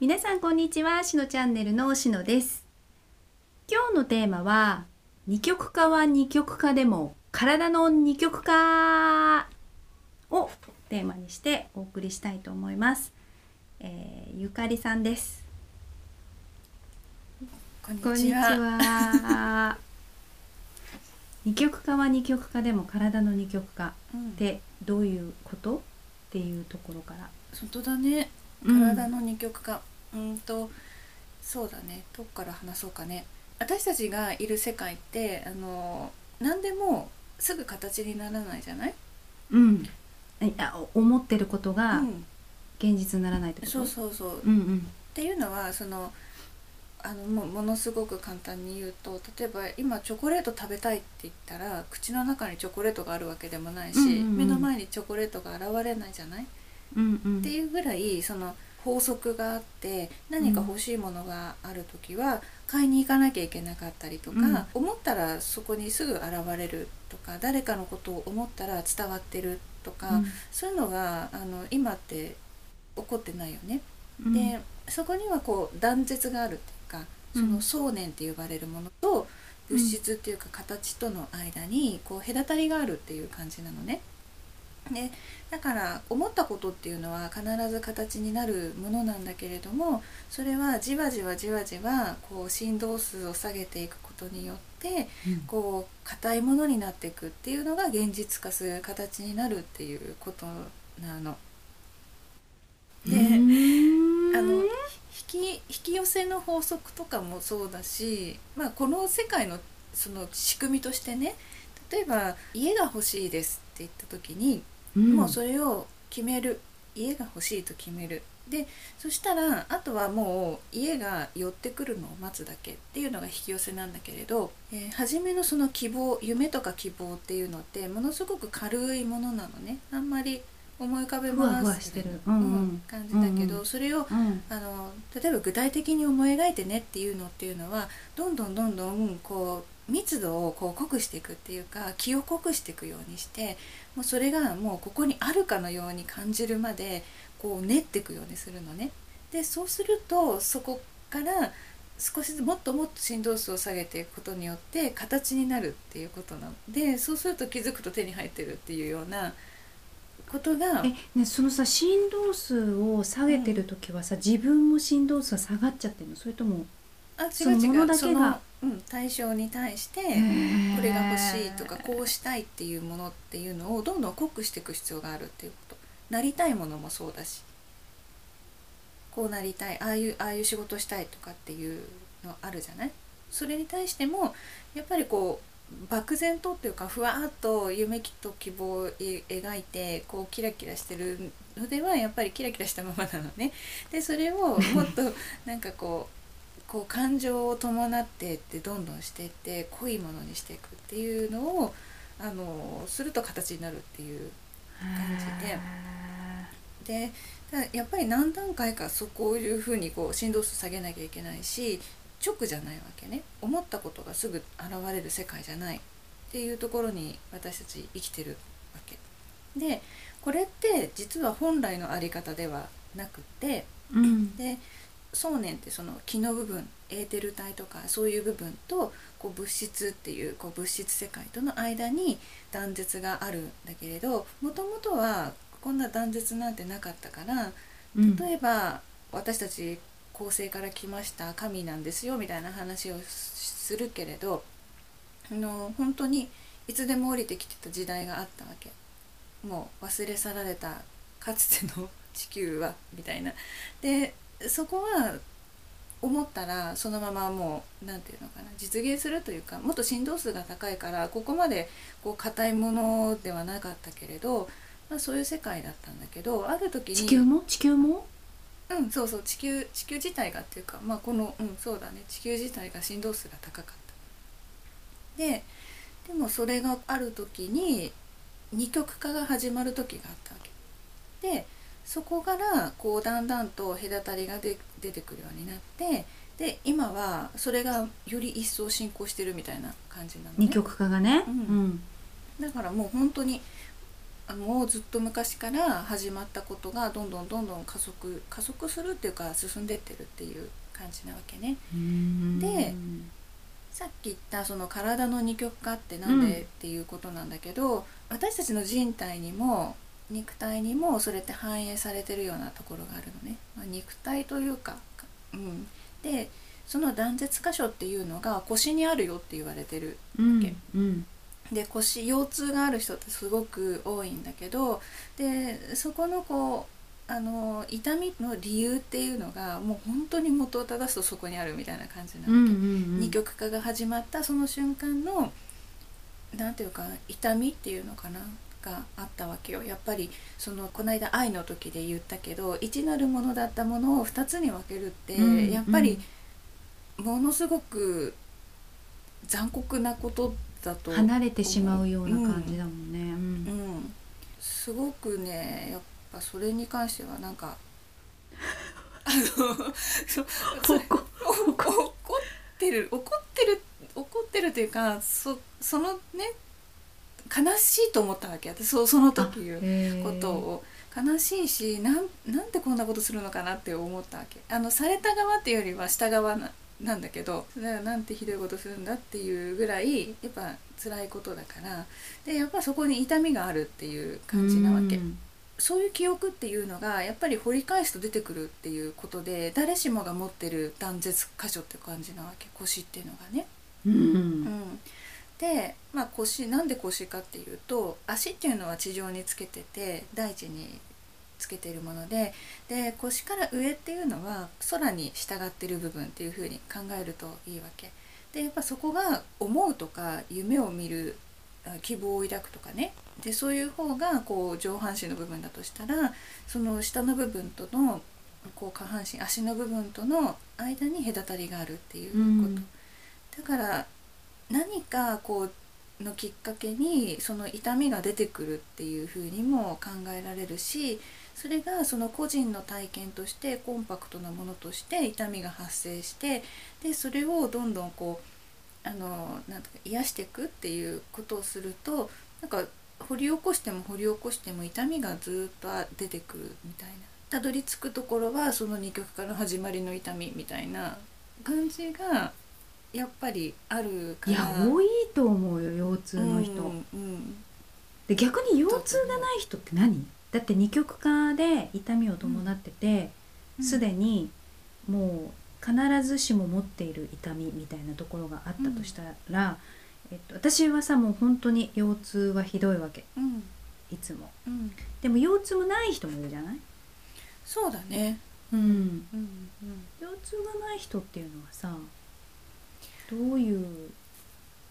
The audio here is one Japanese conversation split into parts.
皆さんこんにちはしのチャンネルのしのです。今日のテーマは二極化は二極化でも体の二極化をテーマにしてお送りしたいと思います、えーゆかりさんです。こんにちちは。は二極化は二極化でも体の二極化うんってどういうこと？っていうところから。本当だね。うん。体の二極化。うんとそうだね。どっから話そうかね。私たちがいる世界ってあの何でもすぐ形にならないじゃない？うんいやお思ってることがうん。現実にならないってこと？そうそうそう。っうんうんていうのはその。あのもものすごく簡単に言うと例えば今チョコレート食べたいって言ったら口の中にチョコレートがあるわけでもないし、うんうんうん目の前にチョコレートが現れないじゃない？うんうんっていうぐらいその法則があって何か欲しいものがある時は買いに行かなきゃいけなかったりとか、うん。思ったらそこにすぐ現れるとか誰かのことを思ったら伝わってるとか、うん。そういうのがあの今って起こってないよね。うん。でそこにはこう断絶があるっていうかそうん。の想念って呼ばれるものと物質っていうか形との間にこう隔たりがあるっていう感じなのね。でだから思ったことっていうのは必ず形になるものなんだけれどもそれはじわじわじわじわこう振動数を下げていくことによってうんこう硬いものになっていくっていうのが現実化する形になるっていうことなの。でうんあの引き引き寄せの法則とかもそうだし、まあ、この世界のその仕組みとしてね例えば「家が欲しいです」って言った時に、うん。もうそれを決める。家が欲しいと決める。でそしたらあとはもう家が寄ってくるのを待つだけっていうのが引き寄せなんだけれど、えー初めのその希望夢とか希望っていうのってものすごく軽いものなのね。あんまり思い浮かべますてる。うんうん。感じだけど、うん。それをうん。あの例えば具体的に思い描いてねっていうのっていうのはどんどんどんどんこう密度をこう濃くしていくっていうか気を濃くしていくようにしてもうそれがもうここにあるかのように感じるまでこう練っていくようにするのね。でそうするとそこから少しずつもっともっと振動数を下げていくことによって形になるっていうことなの。でそうすると気づくと手に入ってるっていうようなことがえねそのさ振動数を下げてる時はさ自分も振動数は下がっちゃってるの？それともあ違うそのものだけがの、うん、対象に対してー。これが欲しいとかこうしたいっていうものっていうのをどんどん濃くしていく必要があるっていうこと。なりたいものもそうだし。こうなりたいああいうああいう仕事したいとかっていうのあるじゃない？それに対してもやっぱりこう漠然とっていうかふわっと夢と希望をえ描いてこうキラキラしてるのではやっぱりキラキラしたままなのね。でそれをもっとなんかこうこう感情を伴ってってどんどんしていって濃いものにしていくっていうのをあのすると形になるっていう感じで。でやっぱり何段階かそうこういうふうにこう振動数下げなきゃいけないし直じゃないわけね。思ったことがすぐ現れる世界じゃないっていうところに私たち生きてるわけ。でこれって実は本来の在り方ではなくってうん。で想念ってその気の部分エーテル体とかそういう部分とこう物質っていうこう物質世界との間に断絶があるんだけれどもともとはこんな断絶なんてなかったからうん。例えば私たち恒星から来ました神なんですよみたいな話をするけれどあの本当にいつでも降りてきてた時代があったわけ。もう忘れ去られたかつての地球はみたいな。でそこは思ったらそのままもう何て言うのかな実現するというかもっと振動数が高いからここまでこう硬いものではなかったけれど、まあ、そういう世界だったんだけどある時に地球も？地球も？うんそうそう地球地球自体がっていうかまあこのうんそうだね。地球自体が振動数が高かった。ででもそれがある時に二極化が始まる時があったわけ。でそこからこうだんだんと隔たりがで出てくるようになってで今はそれがより一層進行してるみたいな感じなのね。二極化がね。うん。だからもう本当にもうずっと昔から始まったことがどんどんどんどん加速加速するっていうか進んでってるっていう感じなわけね。でさっき言ったその体の二極化ってなんで、っていうことなんだけど私たちの人体にも肉体にもそれって反映されてるようなところがあるのね。まあ、肉体というか、うん、でその断絶箇所っていうのが腰にあるよって言われてるわけ。うんで腰腰痛がある人ってすごく多いんだけどでそこのこうあの痛みの理由っていうのがもう本当に元を正すとそこにあるみたいな感じなわけ、うんうん。二極化が始まったその瞬間のなんていうか痛みっていうのかながあったわけよ。やっぱりそのこの間愛の時で言ったけど一なるものだったものを2つに分けるって、うんやっぱりものすごく残酷なことだと離れてしまうような感じだもんね。うん。うん、すごくねやっぱそれに関してはなんか あの怒ってる怒ってる怒ってるっていうかそそのね悲しいと思ったわけ私そその時いうことを。悲しいしなんなんでこんなことするのかなって思ったわけ。あのされた側っていうよりは下側ななんだけどだからなんてひどいことするんだっていうぐらいやっぱ辛いことだから。でやっぱそこに痛みがあるっていう感じなわけ、うん。そういう記憶っていうのがやっぱり掘り返すと出てくるっていうことで誰しもが持ってる断絶箇所って感じなわけ。腰っていうのがね。うん腰なんで腰かっていうと足っていうのは地上につけてて大地につけているものでで腰から上っていうのは空に従ってる部分っていうふうに考えるといいわけ。でやっぱそこが思うとか夢を見るあ希望を抱くとかねでそういう方がこう上半身の部分だとしたらその下の部分とのこう下半身足の部分との間に隔たりがあるっていうこと。うんだから何かこうのきっかけにその痛みが出てくるっていうふうにも考えられるしそれがその個人の体験としてコンパクトなものとして痛みが発生してでそれをどんどんこうあのなんか癒していくっていうことをするとなんか掘り起こしても掘り起こしても痛みがずっと出てくるみたいな。たどり着くところはその二極化の始まりの痛みみたいな感じがやっぱりあるから。いや多いと思うよ腰痛の人、うんうん。で逆に腰痛がない人って何？だって二極化で痛みを伴っててうん。すで、にもう必ずしも持っている痛みみたいなところがあったとしたら、えっと、私はさもう本当に腰痛はひどいわけ。うん。いつも。うん、でも腰痛もない人もいるじゃない、そうだね、うん、うん。腰痛がない人っていうのはさどういう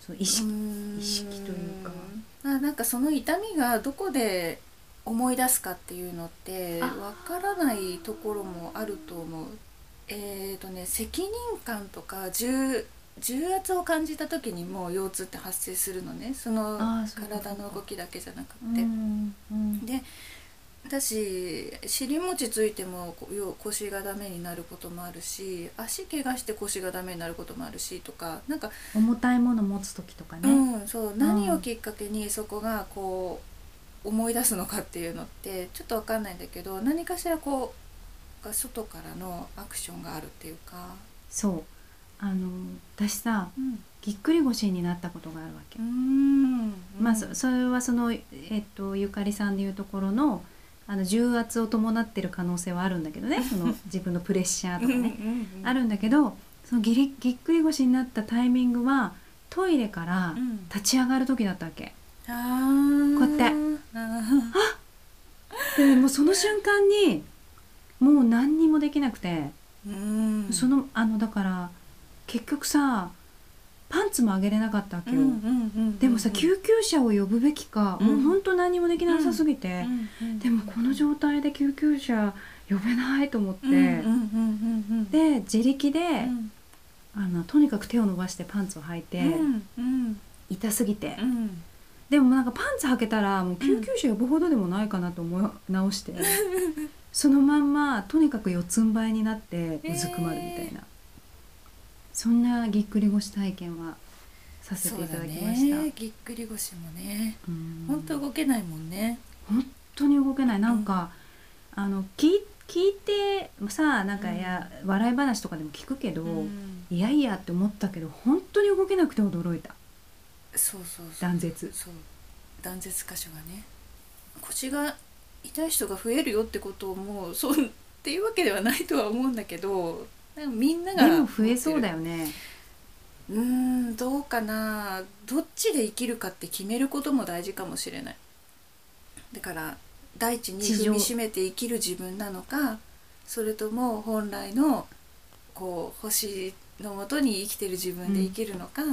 その意識うん、意識というか。あなんかその痛みがどこで思い出すかっていうのってあ。わからないところもあると思う。えーとね、責任感とか重重圧を感じた時にも腰痛って発生するのね。その体の動きだけじゃなくうて。んうんで私尻餅ついても腰がダメになることもあるし足怪我して腰がダメになることもあるしとかなんか重たいもの持つ時とかね、うん、そう何をきっかけにそこがこう思い出すのかっていうのってちょっと分かんないんだけど何かしらこうが外からのアクションがあるっていうか、そう。あの私さうん。ぎっくり腰になったことがあるわけ、ん。まあそそれはその、えっと、ゆかりさんでいうところのあの重圧を伴ってる可能性はあるんだけどね その自分のプレッシャーとかね、あるんだけどそのぎりぎっくり腰になったタイミングはトイレからうん。立ち上がる時だったわけ、あー。こうやって。あでもうその瞬間にもう何にもできなくて、ーうん。そのあのだから結局さパンツも上げれなかったわけよ、でもさ救急車を呼ぶべきか、うん。もうほんと何もできなさすぎて、でもこの状態で救急車呼べないと思って、で自力で、うん。あのとにかく手を伸ばしてパンツを履いて、痛すぎて、うん。でもなんかパンツ履けたらもう救急車呼ぶほどでもないかなと思い直して、そのまんまとにかく四つん這いになってうずくまるみたいな、そんなぎっくり腰体験はさせていただきました。ね。ぎっくり腰もね。うん。本当動けないもんね。本当に動けない。なんか、あの聞い聞いてさなんかや、笑い話とかでも聞くけど、うん。いやいやって思ったけど本当に動けなくて驚いた。そうそうそう。断絶。そう。断絶箇所がね。腰が痛い人が増えるよってことをもうそうっていうわけではないとは思うんだけどなんかみんながでも増えそうだよよね。うーんどうかな。どっちで生きるかって決めることも大事かもしれない。だから大地に踏みしめて生きる自分なのかそれとも本来のこう星のもとに生きてる自分で生きるのかっ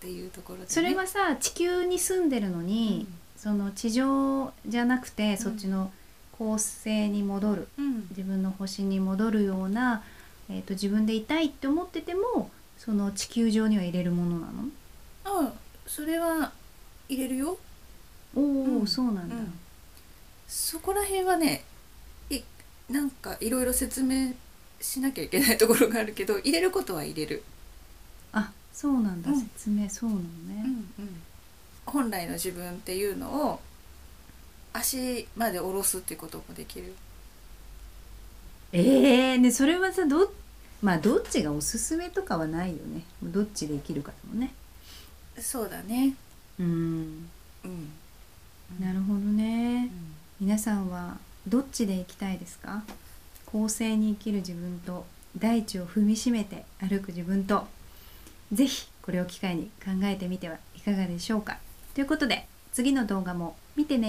ていうところで、ね。それはさ地球に住んでるのに、その地上じゃなくてそっちの恒星に戻るうん、うん。自分の星に戻るような、えー、と自分でいたいって思っててもその地球上には入れるものなの？あそれは入れるよ。おお、うん。そうなんだ、うん。そこら辺はねいなんかいろいろ説明しなきゃいけないところがあるけど 入れることは入れる、あそうなんだ、うん。説明そうなのね、本来の自分っていうのを足まで下ろすっていうこともできるええねそれはさどまあどっちがおすすめとかはないよね。どっちで生きるかでもね。そうだね。うん。うん。なるほどね。うん。皆さんはどっちで生きたいですか？公正に生きる自分と大地を踏みしめて歩く自分とぜひこれを機会に考えてみてはいかがでしょうか？ということで次の動画も見てね